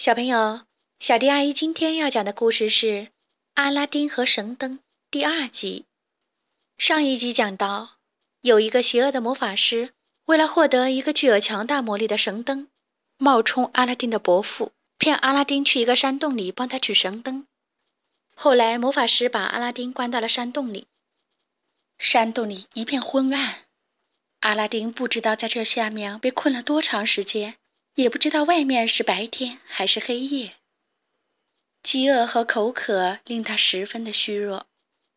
小朋友，小迪阿姨今天要讲的故事是《阿拉丁和神灯》第二集。上一集讲到，有一个邪恶的魔法师，为了获得一个具有强大魔力的神灯，冒充阿拉丁的伯父，骗阿拉丁去一个山洞里帮他取神灯。后来，魔法师把阿拉丁关到了山洞里，山洞里一片昏暗，阿拉丁不知道在这下面被困了多长时间。也不知道外面是白天还是黑夜。饥饿和口渴令他十分的虚弱，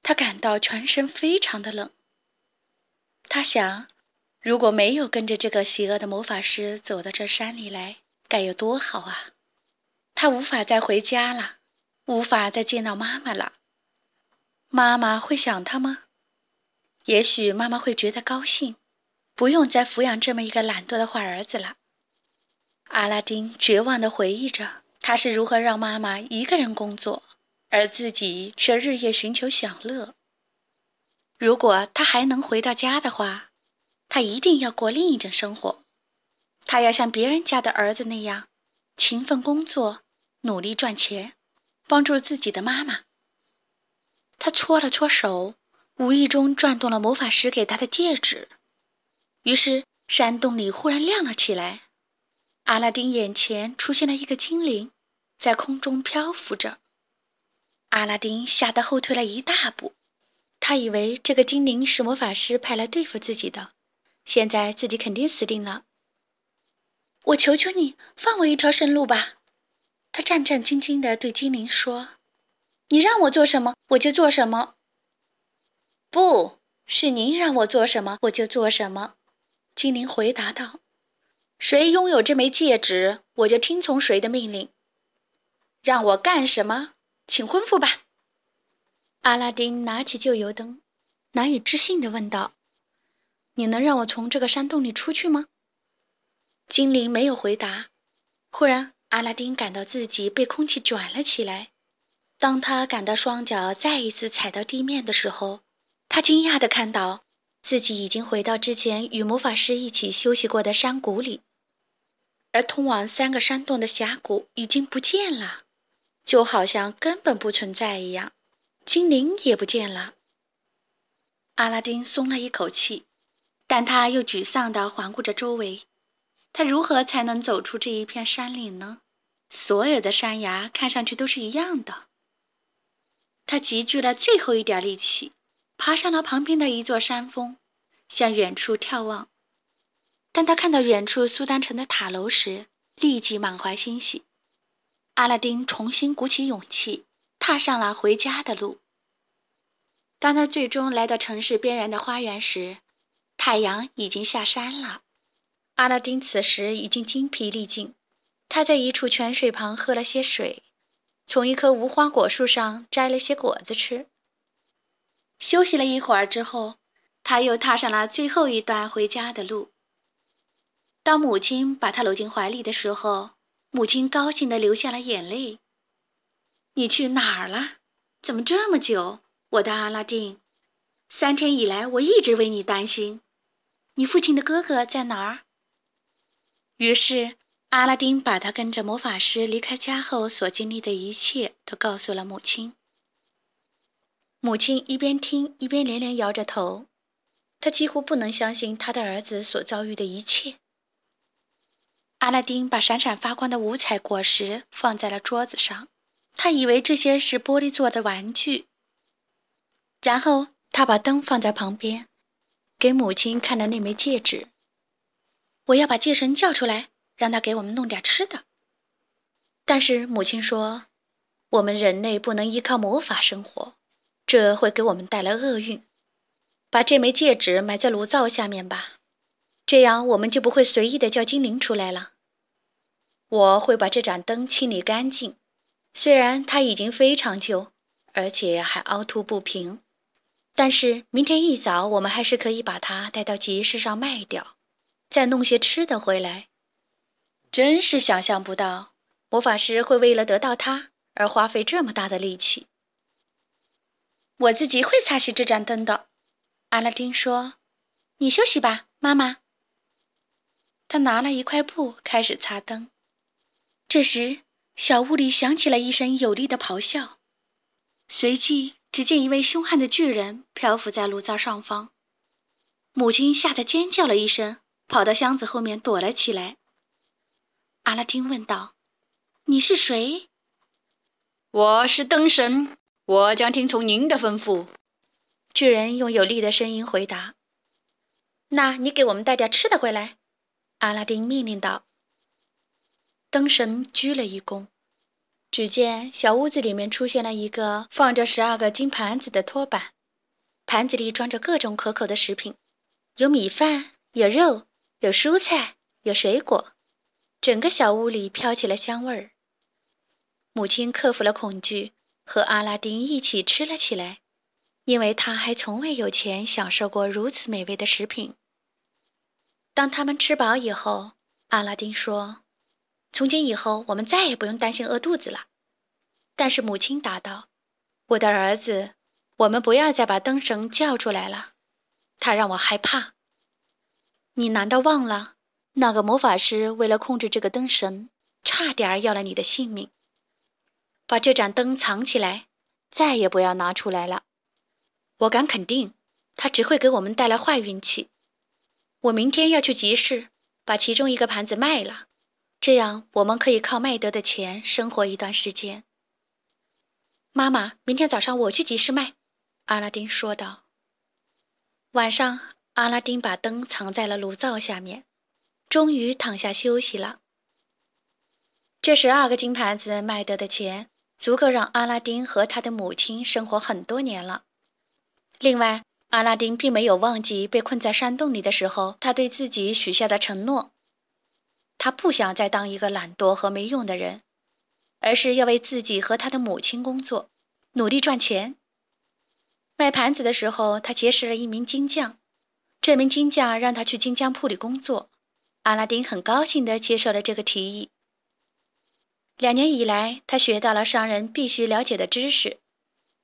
他感到全身非常的冷。他想，如果没有跟着这个邪恶的魔法师走到这山里来，该有多好啊！他无法再回家了，无法再见到妈妈了。妈妈会想他吗？也许妈妈会觉得高兴，不用再抚养这么一个懒惰的坏儿子了。阿拉丁绝望地回忆着，他是如何让妈妈一个人工作，而自己却日夜寻求享乐。如果他还能回到家的话，他一定要过另一种生活。他要像别人家的儿子那样，勤奋工作，努力赚钱，帮助自己的妈妈。他搓了搓手，无意中转动了魔法师给他的戒指，于是山洞里忽然亮了起来。阿拉丁眼前出现了一个精灵，在空中漂浮着。阿拉丁吓得后退了一大步，他以为这个精灵是魔法师派来对付自己的，现在自己肯定死定了。我求求你，放我一条生路吧！他战战兢兢地对精灵说：“你让我做什么，我就做什么。”不是您让我做什么，我就做什么。”精灵回答道。谁拥有这枚戒指，我就听从谁的命令。让我干什么，请吩咐吧。阿拉丁拿起旧油灯，难以置信地问道：“你能让我从这个山洞里出去吗？”精灵没有回答。忽然，阿拉丁感到自己被空气卷了起来。当他感到双脚再一次踩到地面的时候，他惊讶地看到自己已经回到之前与魔法师一起休息过的山谷里。而通往三个山洞的峡谷已经不见了，就好像根本不存在一样。精灵也不见了。阿拉丁松了一口气，但他又沮丧地环顾着周围。他如何才能走出这一片山岭呢？所有的山崖看上去都是一样的。他集聚了最后一点力气，爬上了旁边的一座山峰，向远处眺望。当他看到远处苏丹城的塔楼时，立即满怀欣喜。阿拉丁重新鼓起勇气，踏上了回家的路。当他最终来到城市边缘的花园时，太阳已经下山了。阿拉丁此时已经精疲力尽，他在一处泉水旁喝了些水，从一棵无花果树上摘了些果子吃。休息了一会儿之后，他又踏上了最后一段回家的路。当母亲把他搂进怀里的时候，母亲高兴的流下了眼泪。你去哪儿了？怎么这么久，我的阿拉丁？三天以来，我一直为你担心。你父亲的哥哥在哪儿？于是，阿拉丁把他跟着魔法师离开家后所经历的一切都告诉了母亲。母亲一边听一边连连摇着头，她几乎不能相信他的儿子所遭遇的一切。阿拉丁把闪闪发光的五彩果实放在了桌子上，他以为这些是玻璃做的玩具。然后他把灯放在旁边，给母亲看了那枚戒指。我要把戒神叫出来，让他给我们弄点吃的。但是母亲说，我们人类不能依靠魔法生活，这会给我们带来厄运。把这枚戒指埋在炉灶下面吧，这样我们就不会随意的叫精灵出来了。我会把这盏灯清理干净，虽然它已经非常旧，而且还凹凸不平，但是明天一早我们还是可以把它带到集市上卖掉，再弄些吃的回来。真是想象不到，魔法师会为了得到它而花费这么大的力气。我自己会擦洗这盏灯的，阿拉丁说：“你休息吧，妈妈。”他拿了一块布开始擦灯。这时，小屋里响起了一声有力的咆哮，随即只见一位凶悍的巨人漂浮在炉灶上方。母亲吓得尖叫了一声，跑到箱子后面躲了起来。阿拉丁问道：“你是谁？”“我是灯神，我将听从您的吩咐。”巨人用有力的声音回答。“那你给我们带点吃的回来。”阿拉丁命令道。灯神鞠了一躬，只见小屋子里面出现了一个放着十二个金盘子的托板，盘子里装着各种可口的食品，有米饭，有肉，有蔬菜，有水果，整个小屋里飘起了香味儿。母亲克服了恐惧，和阿拉丁一起吃了起来，因为他还从未有钱享受过如此美味的食品。当他们吃饱以后，阿拉丁说。从今以后，我们再也不用担心饿肚子了。但是母亲答道：“我的儿子，我们不要再把灯神叫出来了，他让我害怕。你难道忘了，那个魔法师为了控制这个灯神，差点要了你的性命？把这盏灯藏起来，再也不要拿出来了。我敢肯定，它只会给我们带来坏运气。我明天要去集市，把其中一个盘子卖了。”这样，我们可以靠卖得的钱生活一段时间。妈妈，明天早上我去集市卖。”阿拉丁说道。晚上，阿拉丁把灯藏在了炉灶下面，终于躺下休息了。这十二个金盘子卖得的钱，足够让阿拉丁和他的母亲生活很多年了。另外，阿拉丁并没有忘记被困在山洞里的时候，他对自己许下的承诺。他不想再当一个懒惰和没用的人，而是要为自己和他的母亲工作，努力赚钱。卖盘子的时候，他结识了一名金匠，这名金匠让他去金匠铺里工作。阿拉丁很高兴地接受了这个提议。两年以来，他学到了商人必须了解的知识，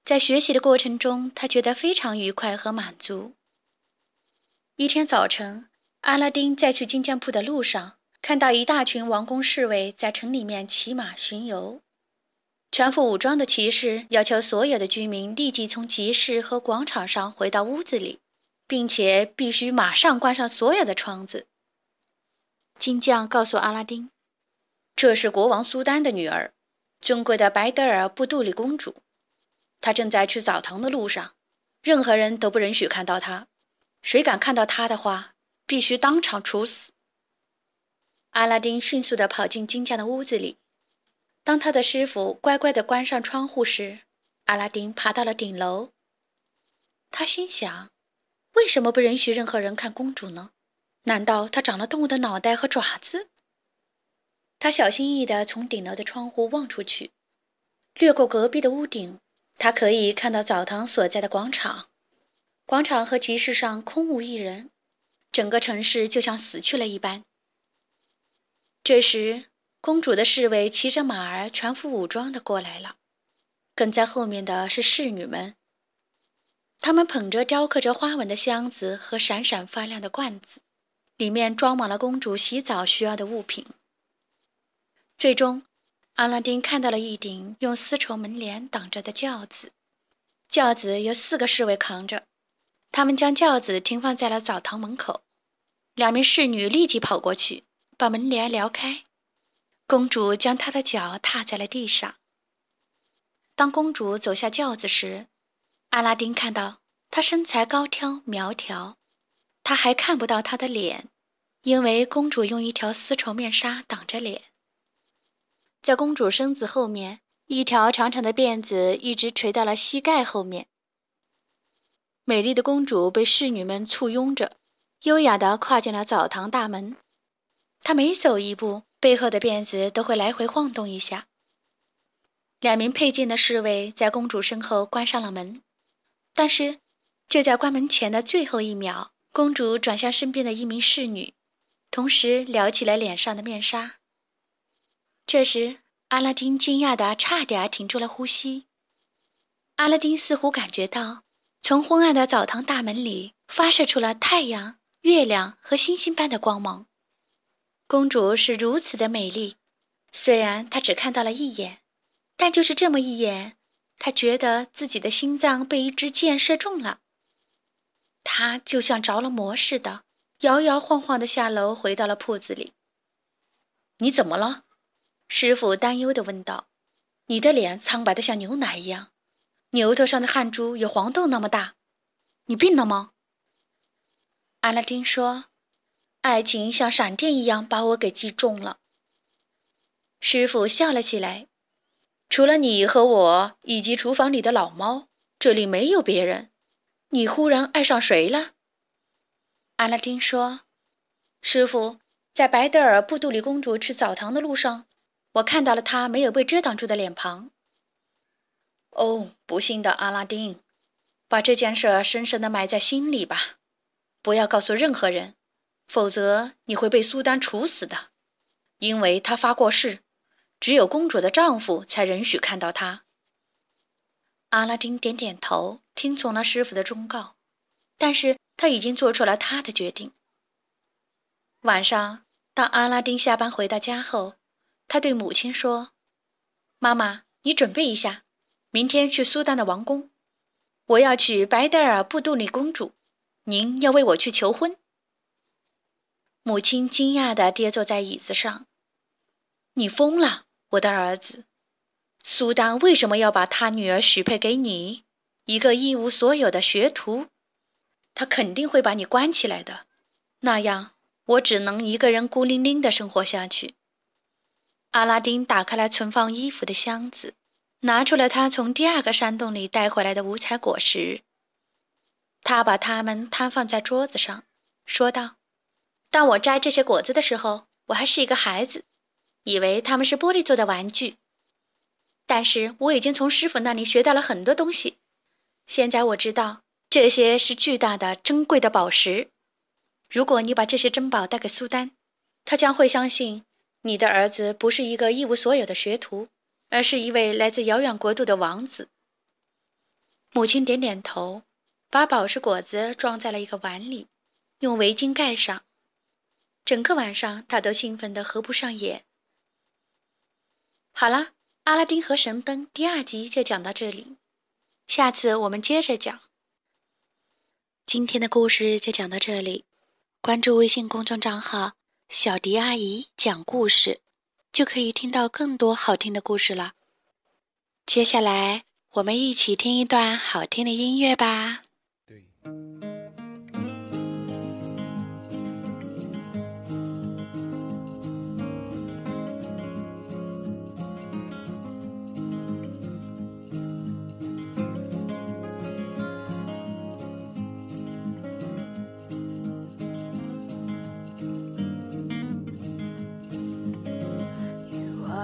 在学习的过程中，他觉得非常愉快和满足。一天早晨，阿拉丁在去金匠铺的路上。看到一大群王宫侍卫在城里面骑马巡游，全副武装的骑士要求所有的居民立即从集市和广场上回到屋子里，并且必须马上关上所有的窗子。金匠告诉阿拉丁：“这是国王苏丹的女儿，尊贵的白德尔布杜里公主，她正在去澡堂的路上，任何人都不允许看到她，谁敢看到她的话，必须当场处死。”阿拉丁迅速地跑进金匠的屋子里。当他的师傅乖乖地关上窗户时，阿拉丁爬到了顶楼。他心想：为什么不允许任何人看公主呢？难道她长了动物的脑袋和爪子？他小心翼翼地从顶楼的窗户望出去，掠过隔壁的屋顶，他可以看到澡堂所在的广场。广场和集市上空无一人，整个城市就像死去了一般。这时，公主的侍卫骑着马儿，全副武装的过来了。跟在后面的是侍女们，她们捧着雕刻着花纹的箱子和闪闪发亮的罐子，里面装满了公主洗澡需要的物品。最终，阿拉丁看到了一顶用丝绸门帘挡着的轿子，轿子由四个侍卫扛着，他们将轿子停放在了澡堂门口。两名侍女立即跑过去。把门帘撩开，公主将她的脚踏在了地上。当公主走下轿子时，阿拉丁看到她身材高挑苗条，他还看不到她的脸，因为公主用一条丝绸面纱挡着脸。在公主身子后面，一条长长的辫子一直垂到了膝盖后面。美丽的公主被侍女们簇拥着，优雅地跨进了澡堂大门。他每走一步，背后的辫子都会来回晃动一下。两名佩剑的侍卫在公主身后关上了门，但是就在关门前的最后一秒，公主转向身边的一名侍女，同时撩起了脸上的面纱。这时，阿拉丁惊讶的差点停住了呼吸。阿拉丁似乎感觉到，从昏暗的澡堂大门里发射出了太阳、月亮和星星般的光芒。公主是如此的美丽，虽然她只看到了一眼，但就是这么一眼，她觉得自己的心脏被一支箭射中了。他就像着了魔似的，摇摇晃晃的下楼，回到了铺子里。你怎么了？师傅担忧的问道。你的脸苍白的像牛奶一样，牛头上的汗珠有黄豆那么大，你病了吗？阿拉丁说：“爱情像闪电一样把我给击中了。”师傅笑了起来：“除了你和我以及厨房里的老猫，这里没有别人。你忽然爱上谁了？”阿拉丁说：“师傅，在白德尔布杜里公主去澡堂的路上。”我看到了她没有被遮挡住的脸庞。哦，不幸的阿拉丁，把这件事深深的埋在心里吧，不要告诉任何人，否则你会被苏丹处死的，因为他发过誓，只有公主的丈夫才允许看到他。阿拉丁点点头，听从了师傅的忠告，但是他已经做出了他的决定。晚上，当阿拉丁下班回到家后。他对母亲说：“妈妈，你准备一下，明天去苏丹的王宫，我要娶白德尔布杜里公主，您要为我去求婚。”母亲惊讶地跌坐在椅子上：“你疯了，我的儿子！苏丹为什么要把他女儿许配给你，一个一无所有的学徒？他肯定会把你关起来的，那样我只能一个人孤零零地生活下去。”阿拉丁打开了存放衣服的箱子，拿出了他从第二个山洞里带回来的五彩果实。他把它们摊放在桌子上，说道：“当我摘这些果子的时候，我还是一个孩子，以为他们是玻璃做的玩具。但是我已经从师傅那里学到了很多东西。现在我知道这些是巨大的、珍贵的宝石。如果你把这些珍宝带给苏丹，他将会相信。”你的儿子不是一个一无所有的学徒，而是一位来自遥远国度的王子。母亲点点头，把宝石果子装在了一个碗里，用围巾盖上。整个晚上，他都兴奋得合不上眼。好了，《阿拉丁和神灯》第二集就讲到这里，下次我们接着讲。今天的故事就讲到这里，关注微信公众账号。小迪阿姨讲故事，就可以听到更多好听的故事了。接下来，我们一起听一段好听的音乐吧。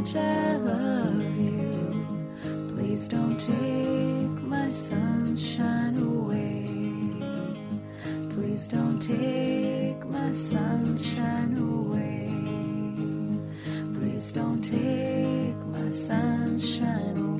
much I love you. Please don't take my sunshine away. Please don't take my sunshine away. Please don't take my sunshine away.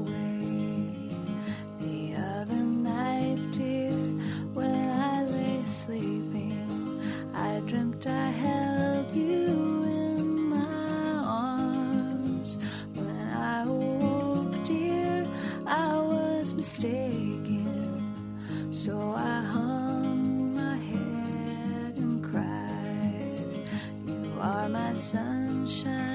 So I hung my head and cried. You are my sunshine,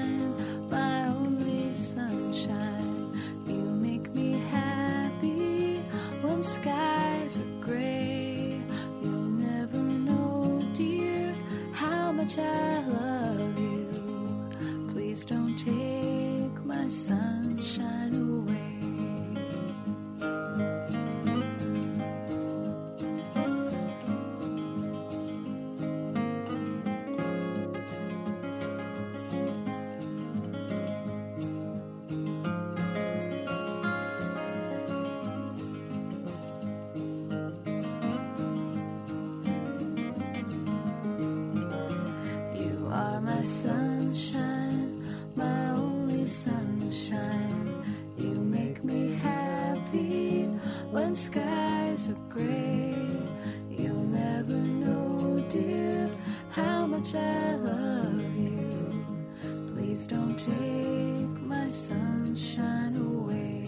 sunshine away.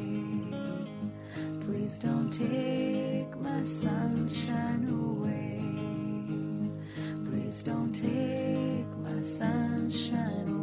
Please don't take my sunshine away. Please don't take my sunshine